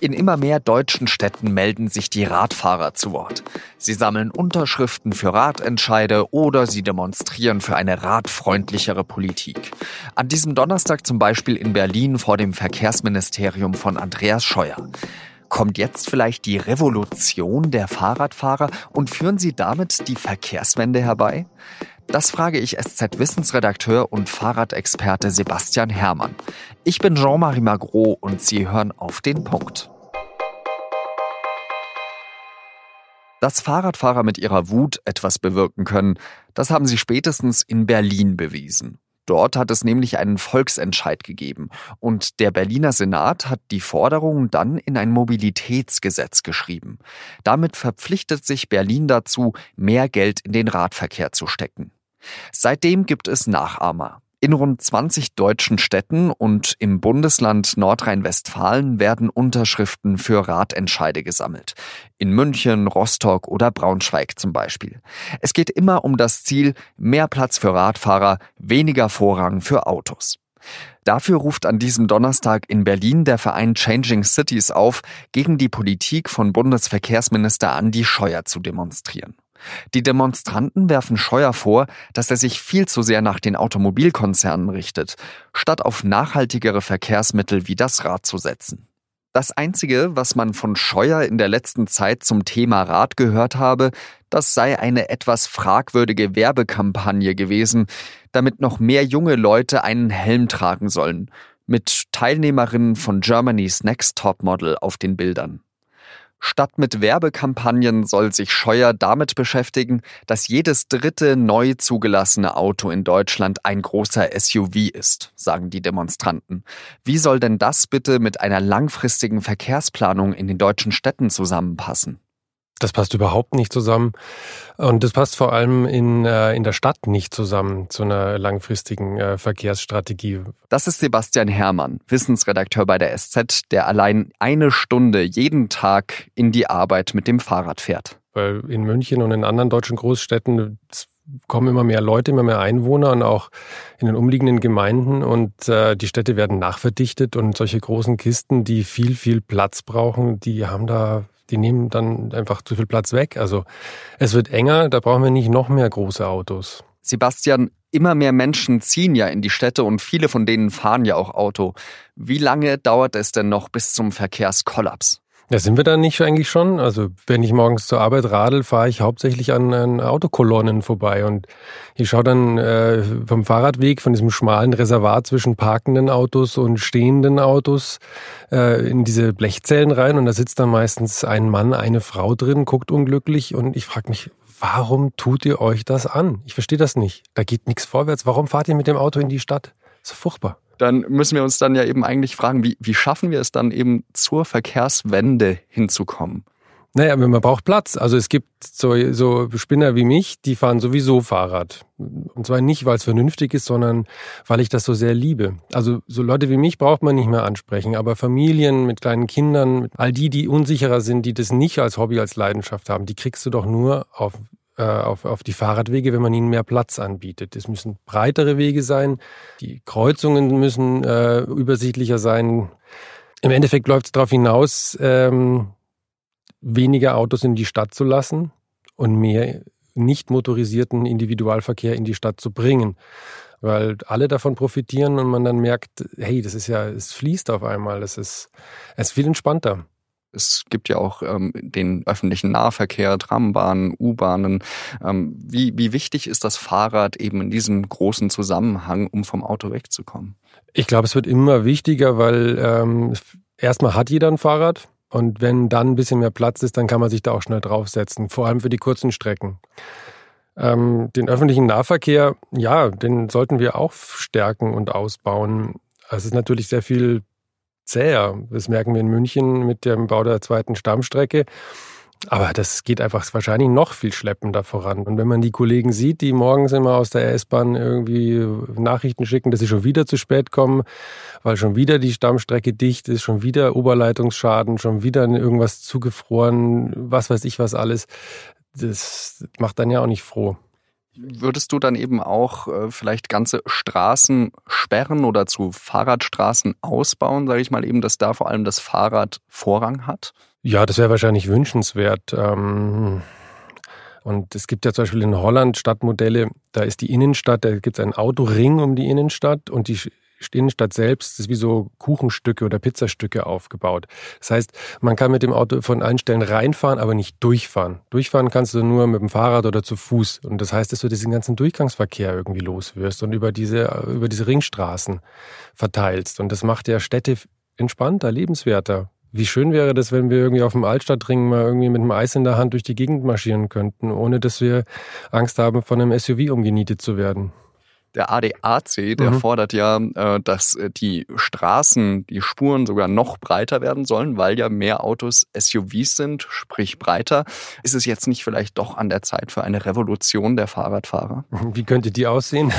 In immer mehr deutschen Städten melden sich die Radfahrer zu Wort. Sie sammeln Unterschriften für Radentscheide oder sie demonstrieren für eine radfreundlichere Politik. An diesem Donnerstag zum Beispiel in Berlin vor dem Verkehrsministerium von Andreas Scheuer. Kommt jetzt vielleicht die Revolution der Fahrradfahrer und führen sie damit die Verkehrswende herbei? Das frage ich SZ-Wissensredakteur und Fahrradexperte Sebastian Herrmann. Ich bin Jean-Marie Magro und Sie hören auf den Punkt. Dass Fahrradfahrer mit ihrer Wut etwas bewirken können, das haben sie spätestens in Berlin bewiesen. Dort hat es nämlich einen Volksentscheid gegeben und der Berliner Senat hat die Forderungen dann in ein Mobilitätsgesetz geschrieben. Damit verpflichtet sich Berlin dazu, mehr Geld in den Radverkehr zu stecken. Seitdem gibt es Nachahmer. In rund 20 deutschen Städten und im Bundesland Nordrhein-Westfalen werden Unterschriften für Ratentscheide gesammelt. In München, Rostock oder Braunschweig zum Beispiel. Es geht immer um das Ziel, mehr Platz für Radfahrer, weniger Vorrang für Autos. Dafür ruft an diesem Donnerstag in Berlin der Verein Changing Cities auf, gegen die Politik von Bundesverkehrsminister Andi Scheuer zu demonstrieren. Die Demonstranten werfen Scheuer vor, dass er sich viel zu sehr nach den Automobilkonzernen richtet, statt auf nachhaltigere Verkehrsmittel wie das Rad zu setzen. Das Einzige, was man von Scheuer in der letzten Zeit zum Thema Rad gehört habe, das sei eine etwas fragwürdige Werbekampagne gewesen, damit noch mehr junge Leute einen Helm tragen sollen, mit Teilnehmerinnen von Germany's Next Top Model auf den Bildern. Statt mit Werbekampagnen soll sich Scheuer damit beschäftigen, dass jedes dritte neu zugelassene Auto in Deutschland ein großer SUV ist, sagen die Demonstranten. Wie soll denn das bitte mit einer langfristigen Verkehrsplanung in den deutschen Städten zusammenpassen? Das passt überhaupt nicht zusammen. Und das passt vor allem in, äh, in der Stadt nicht zusammen zu einer langfristigen äh, Verkehrsstrategie. Das ist Sebastian Herrmann, Wissensredakteur bei der SZ, der allein eine Stunde jeden Tag in die Arbeit mit dem Fahrrad fährt. Weil in München und in anderen deutschen Großstädten kommen immer mehr Leute, immer mehr Einwohner und auch in den umliegenden Gemeinden und äh, die Städte werden nachverdichtet und solche großen Kisten, die viel, viel Platz brauchen, die haben da die nehmen dann einfach zu viel Platz weg. Also es wird enger, da brauchen wir nicht noch mehr große Autos. Sebastian, immer mehr Menschen ziehen ja in die Städte und viele von denen fahren ja auch Auto. Wie lange dauert es denn noch bis zum Verkehrskollaps? Ja, sind wir da nicht eigentlich schon? Also wenn ich morgens zur Arbeit radel, fahre ich hauptsächlich an, an Autokolonnen vorbei und ich schaue dann äh, vom Fahrradweg, von diesem schmalen Reservat zwischen parkenden Autos und stehenden Autos äh, in diese Blechzellen rein und da sitzt dann meistens ein Mann, eine Frau drin, guckt unglücklich und ich frage mich, warum tut ihr euch das an? Ich verstehe das nicht. Da geht nichts vorwärts. Warum fahrt ihr mit dem Auto in die Stadt? Das ist furchtbar dann müssen wir uns dann ja eben eigentlich fragen, wie, wie schaffen wir es dann eben zur Verkehrswende hinzukommen? Naja, man braucht Platz. Also es gibt so, so Spinner wie mich, die fahren sowieso Fahrrad. Und zwar nicht, weil es vernünftig ist, sondern weil ich das so sehr liebe. Also so Leute wie mich braucht man nicht mehr ansprechen, aber Familien mit kleinen Kindern, all die, die unsicherer sind, die das nicht als Hobby, als Leidenschaft haben, die kriegst du doch nur auf auf, auf die Fahrradwege, wenn man ihnen mehr Platz anbietet. Es müssen breitere Wege sein, die Kreuzungen müssen äh, übersichtlicher sein. Im Endeffekt läuft es darauf hinaus, ähm, weniger Autos in die Stadt zu lassen und mehr nicht motorisierten Individualverkehr in die Stadt zu bringen. Weil alle davon profitieren und man dann merkt, hey, das ist ja, es fließt auf einmal, es ist, es ist viel entspannter. Es gibt ja auch ähm, den öffentlichen Nahverkehr, Trambahnen, U-Bahnen. Ähm, wie, wie wichtig ist das Fahrrad eben in diesem großen Zusammenhang, um vom Auto wegzukommen? Ich glaube, es wird immer wichtiger, weil ähm, erstmal hat jeder ein Fahrrad. Und wenn dann ein bisschen mehr Platz ist, dann kann man sich da auch schnell draufsetzen, vor allem für die kurzen Strecken. Ähm, den öffentlichen Nahverkehr, ja, den sollten wir auch stärken und ausbauen. Es ist natürlich sehr viel zäher. Das merken wir in München mit dem Bau der zweiten Stammstrecke. Aber das geht einfach wahrscheinlich noch viel schleppender voran. Und wenn man die Kollegen sieht, die morgens immer aus der S-Bahn irgendwie Nachrichten schicken, dass sie schon wieder zu spät kommen, weil schon wieder die Stammstrecke dicht ist, schon wieder Oberleitungsschaden, schon wieder irgendwas zugefroren, was weiß ich was alles, das macht dann ja auch nicht froh. Würdest du dann eben auch äh, vielleicht ganze Straßen sperren oder zu Fahrradstraßen ausbauen, sage ich mal eben, dass da vor allem das Fahrrad Vorrang hat? Ja, das wäre wahrscheinlich wünschenswert. Ähm und es gibt ja zum Beispiel in Holland Stadtmodelle, da ist die Innenstadt, da gibt es einen Autoring um die Innenstadt und die Innenstadt selbst ist wie so Kuchenstücke oder Pizzastücke aufgebaut. Das heißt, man kann mit dem Auto von allen Stellen reinfahren, aber nicht durchfahren. Durchfahren kannst du nur mit dem Fahrrad oder zu Fuß. Und das heißt, dass du diesen ganzen Durchgangsverkehr irgendwie loswirst und über diese, über diese Ringstraßen verteilst. Und das macht ja Städte entspannter, lebenswerter. Wie schön wäre das, wenn wir irgendwie auf dem Altstadtring mal irgendwie mit einem Eis in der Hand durch die Gegend marschieren könnten, ohne dass wir Angst haben, von einem SUV umgenietet zu werden der ADAC, der mhm. fordert ja, äh, dass äh, die Straßen, die Spuren sogar noch breiter werden sollen, weil ja mehr Autos SUVs sind, sprich breiter. Ist es jetzt nicht vielleicht doch an der Zeit für eine Revolution der Fahrradfahrer? Wie könnte die aussehen?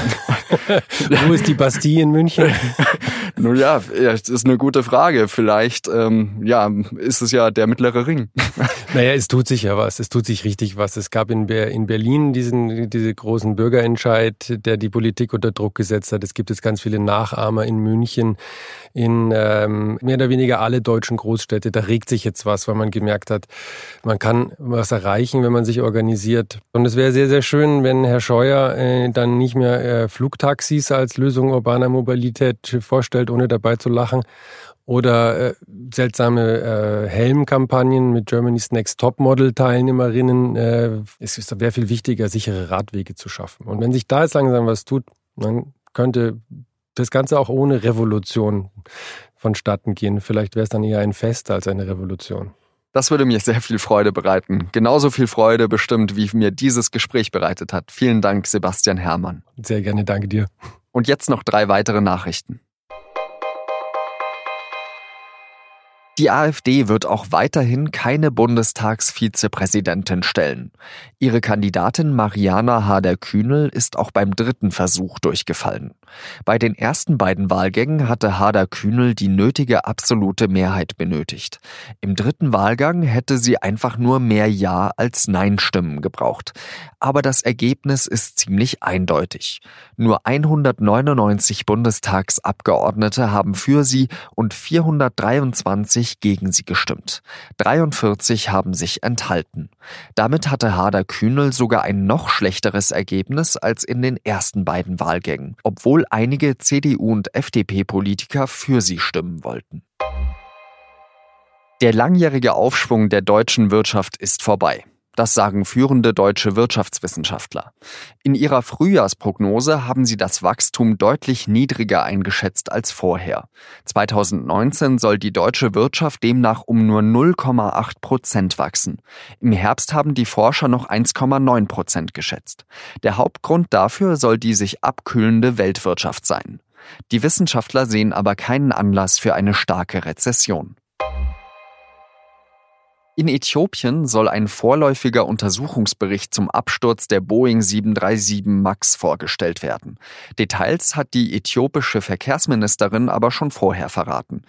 Wo ist die Bastille in München? Nun ja, das ist eine gute Frage. Vielleicht ähm, ja, ist es ja der mittlere Ring. naja, es tut sich ja was. Es tut sich richtig was. Es gab in, Berlin diesen diese großen Bürgerentscheid, der die Politik unter Druck gesetzt hat. Es gibt jetzt ganz viele Nachahmer in München, in ähm, mehr oder weniger alle deutschen Großstädte. Da regt sich jetzt was, weil man gemerkt hat, man kann was erreichen, wenn man sich organisiert. Und es wäre sehr, sehr schön, wenn Herr Scheuer äh, dann nicht mehr äh, Flugtaxis als Lösung urbaner Mobilität vorstellt, ohne dabei zu lachen. Oder äh, seltsame äh, Helmkampagnen mit Germany's Next Topmodel Teilnehmerinnen. Äh, es wäre viel wichtiger, sichere Radwege zu schaffen. Und wenn sich da jetzt langsam was tut, dann könnte das Ganze auch ohne Revolution vonstatten gehen. Vielleicht wäre es dann eher ein Fest als eine Revolution. Das würde mir sehr viel Freude bereiten. Genauso viel Freude bestimmt, wie mir dieses Gespräch bereitet hat. Vielen Dank, Sebastian Herrmann. Sehr gerne, danke dir. Und jetzt noch drei weitere Nachrichten. Die AfD wird auch weiterhin keine Bundestagsvizepräsidentin stellen. Ihre Kandidatin Mariana Hader-Kühnel ist auch beim dritten Versuch durchgefallen. Bei den ersten beiden Wahlgängen hatte Hader-Kühnel die nötige absolute Mehrheit benötigt. Im dritten Wahlgang hätte sie einfach nur mehr Ja als Nein-Stimmen gebraucht. Aber das Ergebnis ist ziemlich eindeutig. Nur 199 Bundestagsabgeordnete haben für sie und 423 20 gegen sie gestimmt. 43 haben sich enthalten. Damit hatte Hader Kühnel sogar ein noch schlechteres Ergebnis als in den ersten beiden Wahlgängen, obwohl einige CDU- und FDP-Politiker für sie stimmen wollten. Der langjährige Aufschwung der deutschen Wirtschaft ist vorbei. Das sagen führende deutsche Wirtschaftswissenschaftler. In ihrer Frühjahrsprognose haben sie das Wachstum deutlich niedriger eingeschätzt als vorher. 2019 soll die deutsche Wirtschaft demnach um nur 0,8 Prozent wachsen. Im Herbst haben die Forscher noch 1,9 Prozent geschätzt. Der Hauptgrund dafür soll die sich abkühlende Weltwirtschaft sein. Die Wissenschaftler sehen aber keinen Anlass für eine starke Rezession. In Äthiopien soll ein vorläufiger Untersuchungsbericht zum Absturz der Boeing 737 MAX vorgestellt werden. Details hat die äthiopische Verkehrsministerin aber schon vorher verraten.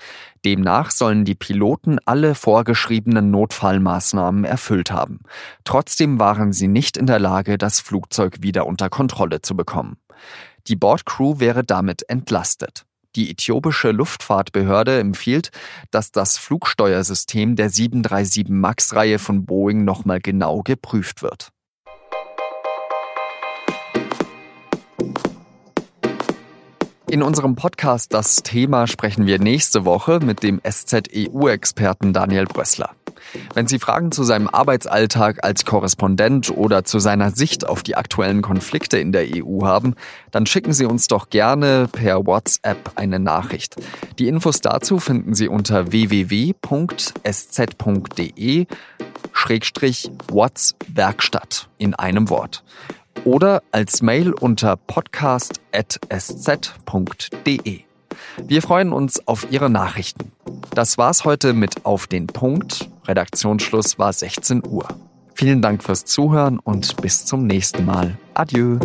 Demnach sollen die Piloten alle vorgeschriebenen Notfallmaßnahmen erfüllt haben. Trotzdem waren sie nicht in der Lage, das Flugzeug wieder unter Kontrolle zu bekommen. Die Bordcrew wäre damit entlastet. Die äthiopische Luftfahrtbehörde empfiehlt, dass das Flugsteuersystem der 737 MAX-Reihe von Boeing nochmal genau geprüft wird. In unserem Podcast Das Thema sprechen wir nächste Woche mit dem SZEU-Experten Daniel Brössler. Wenn Sie Fragen zu seinem Arbeitsalltag als Korrespondent oder zu seiner Sicht auf die aktuellen Konflikte in der EU haben, dann schicken Sie uns doch gerne per WhatsApp eine Nachricht. Die Infos dazu finden Sie unter www.sz.de Schrägstrich Werkstatt in einem Wort oder als Mail unter podcast.sz.de. Wir freuen uns auf Ihre Nachrichten. Das war's heute mit Auf den Punkt. Redaktionsschluss war 16 Uhr. Vielen Dank fürs Zuhören und bis zum nächsten Mal. Adieu.